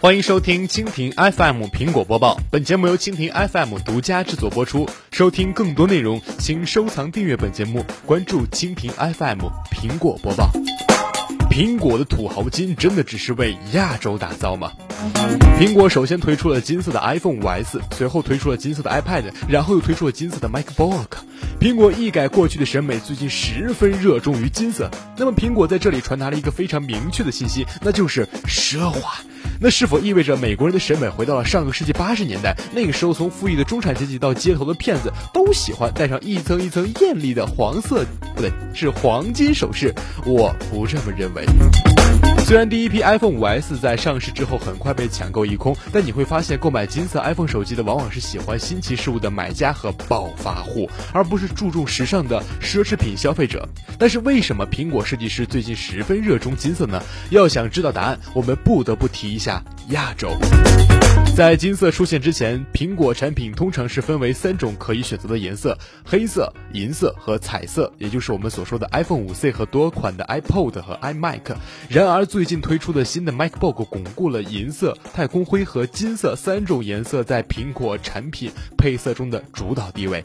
欢迎收听蜻蜓 FM 苹果播报，本节目由蜻蜓 FM 独家制作播出。收听更多内容，请收藏订阅本节目，关注蜻蜓 FM 苹果播报。苹果的土豪金真的只是为亚洲打造吗？苹果首先推出了金色的 iPhone 5S，随后推出了金色的 iPad，然后又推出了金色的 MacBook。苹果一改过去的审美，最近十分热衷于金色。那么苹果在这里传达了一个非常明确的信息，那就是奢华。那是否意味着美国人的审美回到了上个世纪八十年代？那个时候，从富裕的中产阶级到街头的骗子，都喜欢戴上一层一层艳丽的黄色，不对，是黄金首饰。我不这么认为。虽然第一批 iPhone 五 S 在上市之后很快被抢购一空，但你会发现，购买金色 iPhone 手机的往往是喜欢新奇事物的买家和暴发户，而不是注重时尚的奢侈品消费者。但是，为什么苹果设计师最近十分热衷金色呢？要想知道答案，我们不得不提一下亚洲。在金色出现之前，苹果产品通常是分为三种可以选择的颜色：黑色、银色和彩色，也就是我们所说的 iPhone 5C 和多款的 iPod 和 iMac。然而，最近推出的新的 MacBook 巩固了银色、太空灰和金色三种颜色在苹果产品配色中的主导地位。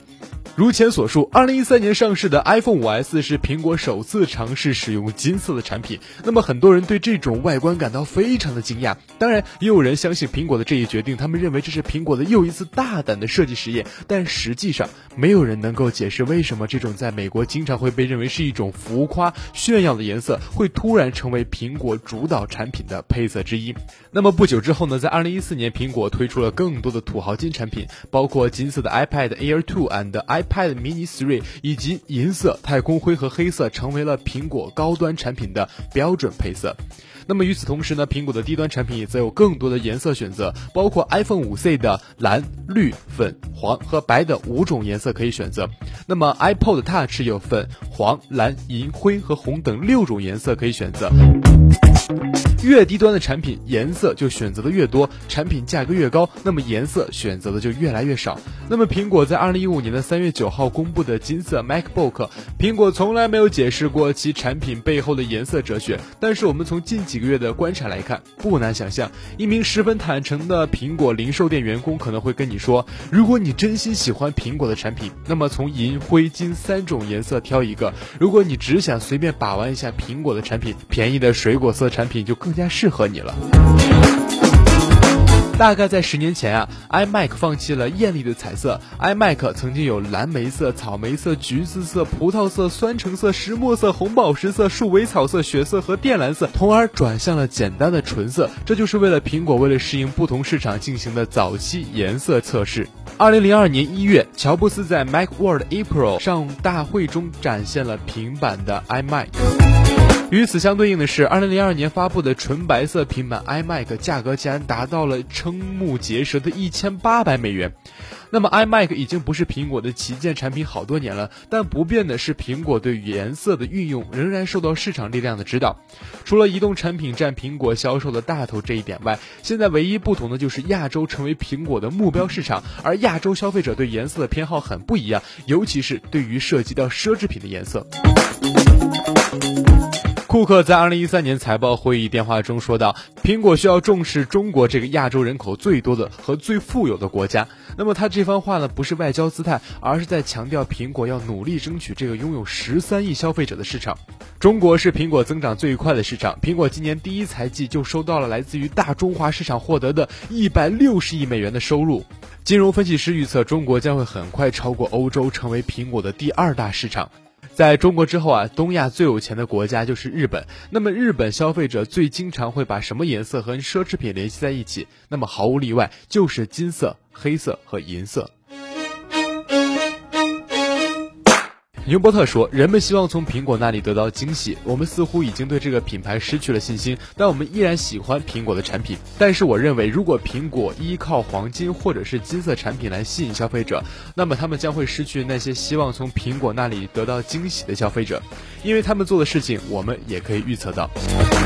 如前所述，二零一三年上市的 iPhone 5S 是苹果首次尝试使用金色的产品。那么，很多人对这种外观感到非常的惊讶。当然，也有人相信苹果的这一决定，他们认为这是苹果的又一次大胆的设计实验。但实际上，没有人能够解释为什么这种在美国经常会被认为是一种浮夸炫耀的颜色，会突然成为苹果主导产品的配色之一。那么不久之后呢，在二零一四年，苹果推出了更多的土豪金产品，包括金色的 iPad Air 2 and ip Pad Mini 3，以及银色、太空灰和黑色，成为了苹果高端产品的标准配色。那么与此同时呢，苹果的低端产品也则有更多的颜色选择，包括 iPhone 5C 的蓝、绿、粉、黄和白的五种颜色可以选择。那么 iPod Touch 有粉、黄、蓝、银、灰和红等六种颜色可以选择。越低端的产品颜色就选择的越多，产品价格越高，那么颜色选择的就越来越少。那么苹果在二零一五年的三月九号公布的金色 MacBook，苹果从来没有解释过其产品背后的颜色哲学。但是我们从近几个月的观察来看，不难想象，一名十分坦诚的苹果零售店员工可能会跟你说：如果你真心喜欢苹果的产品，那么从银、灰、金三种颜色挑一个；如果你只想随便把玩一下苹果的产品，便宜的水果色产品就更加适合你了。大概在十年前啊，iMac 放弃了艳丽的彩色，iMac 曾经有蓝莓色、草莓色、橘子色、葡萄色、酸橙色、石墨色、红宝石色、树尾草色、血色和靛蓝色，从而转向了简单的纯色。这就是为了苹果为了适应不同市场进行的早期颜色测试。二零零二年一月，乔布斯在 MacWorld April 上大会中展现了平板的 iMac。与此相对应的是，二零零二年发布的纯白色平板 iMac 价格竟然达到了瞠目结舌的一千八百美元。那么 iMac 已经不是苹果的旗舰产品好多年了，但不变的是苹果对颜色的运用仍然受到市场力量的指导。除了移动产品占苹果销售的大头这一点外，现在唯一不同的就是亚洲成为苹果的目标市场，而亚洲消费者对颜色的偏好很不一样，尤其是对于涉及到奢侈品的颜色。库克在二零一三年财报会议电话中说道：“苹果需要重视中国这个亚洲人口最多的和最富有的国家。”那么他这番话呢，不是外交姿态，而是在强调苹果要努力争取这个拥有十三亿消费者的市场。中国是苹果增长最快的市场，苹果今年第一财季就收到了来自于大中华市场获得的一百六十亿美元的收入。金融分析师预测，中国将会很快超过欧洲，成为苹果的第二大市场。在中国之后啊，东亚最有钱的国家就是日本。那么日本消费者最经常会把什么颜色和奢侈品联系在一起？那么毫无例外就是金色、黑色和银色。牛伯特说：“人们希望从苹果那里得到惊喜。我们似乎已经对这个品牌失去了信心，但我们依然喜欢苹果的产品。但是，我认为，如果苹果依靠黄金或者是金色产品来吸引消费者，那么他们将会失去那些希望从苹果那里得到惊喜的消费者，因为他们做的事情，我们也可以预测到。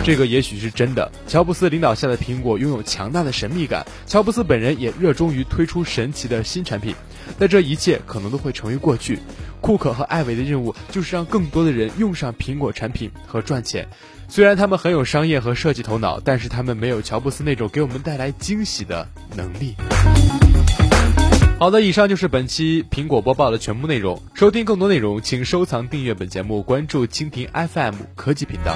这个也许是真的。乔布斯领导下的苹果拥有强大的神秘感，乔布斯本人也热衷于推出神奇的新产品。但这一切可能都会成为过去。”库克和艾维的任务就是让更多的人用上苹果产品和赚钱。虽然他们很有商业和设计头脑，但是他们没有乔布斯那种给我们带来惊喜的能力。好的，以上就是本期苹果播报的全部内容。收听更多内容，请收藏订阅本节目，关注蜻蜓 FM 科技频道。